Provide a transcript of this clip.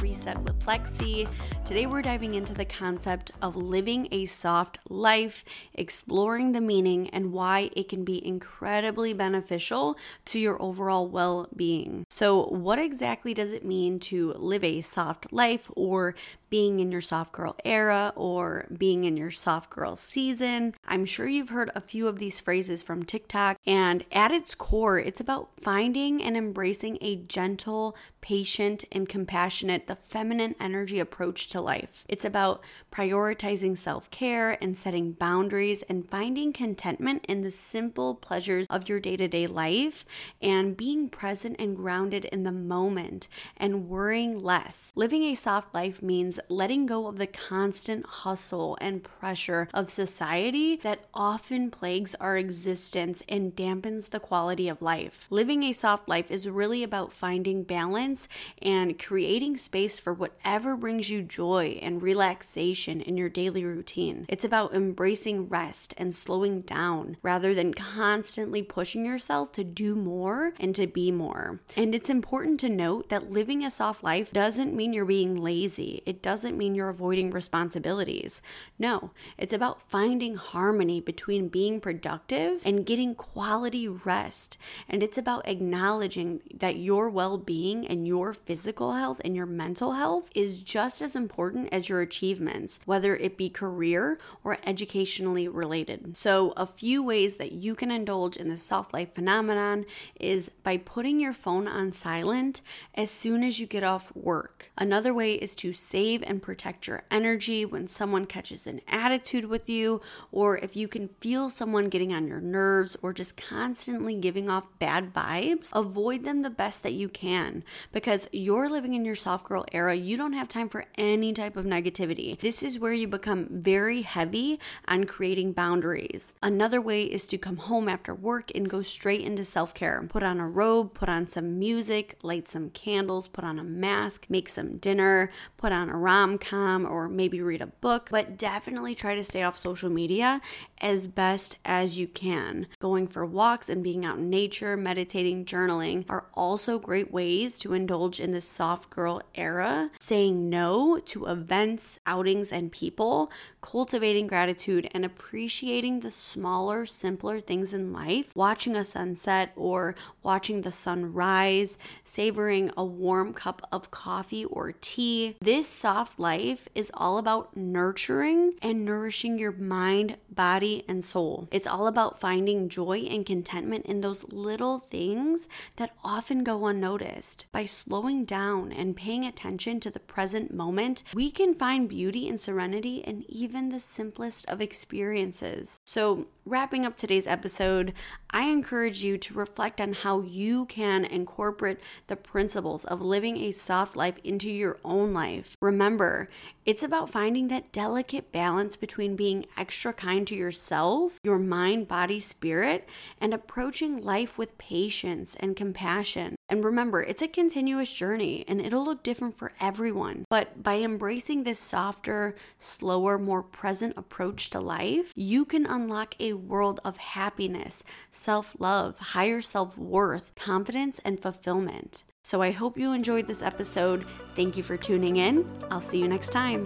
Lexi. Today we're diving into the concept of living a soft life, exploring the meaning and why it can be incredibly beneficial to your overall well being. So, what exactly does it mean to live a soft life or being in your soft girl era or being in your soft girl season. I'm sure you've heard a few of these phrases from TikTok, and at its core, it's about finding and embracing a gentle, patient, and compassionate, the feminine energy approach to life. It's about prioritizing self care and setting boundaries and finding contentment in the simple pleasures of your day to day life and being present and grounded in the moment and worrying less. Living a soft life means letting go of the constant hustle and pressure of society that often plagues our existence and dampens the quality of life. Living a soft life is really about finding balance and creating space for whatever brings you joy and relaxation in your daily routine. It's about embracing rest and slowing down rather than constantly pushing yourself to do more and to be more. And it's important to note that living a soft life doesn't mean you're being lazy. It doesn't mean you're avoiding responsibilities. No, it's about finding harmony between being productive and getting quality rest. And it's about acknowledging that your well being and your physical health and your mental health is just as important as your achievements, whether it be career or educationally related. So, a few ways that you can indulge in the soft life phenomenon is by putting your phone on silent as soon as you get off work. Another way is to save save and protect your energy when someone catches an attitude with you, or if you can feel someone getting on your nerves or just constantly giving off bad vibes, avoid them the best that you can because you're living in your soft girl era. You don't have time for any type of negativity. This is where you become very heavy on creating boundaries. Another way is to come home after work and go straight into self care. Put on a robe, put on some music, light some candles, put on a mask, make some dinner, put on a rom com or maybe read a book, but definitely try to stay off social media as best as you can. Going for walks and being out in nature, meditating, journaling are also great ways to indulge in the soft girl era. Saying no to events, outings, and people, cultivating gratitude and appreciating the smaller, simpler things in life, watching a sunset or watching the sun rise, savoring a warm cup of coffee or tea. This soft life is all about nurturing and nourishing your mind, body, and soul. It's all about finding joy and contentment in those little things that often go unnoticed. By slowing down and paying attention to the present moment, we can find beauty and serenity in even the simplest of experiences. So, wrapping up today's episode, I encourage you to reflect on how you can incorporate the principles of living a soft life into your own life. Remember, it's about finding that delicate balance between being extra kind to yourself, your mind, body, spirit, and approaching life with patience and compassion. And remember, it's a continuous journey and it'll look different for everyone. But by embracing this softer, slower, more present approach to life, you can unlock a world of happiness, self love, higher self worth, confidence, and fulfillment. So I hope you enjoyed this episode. Thank you for tuning in. I'll see you next time.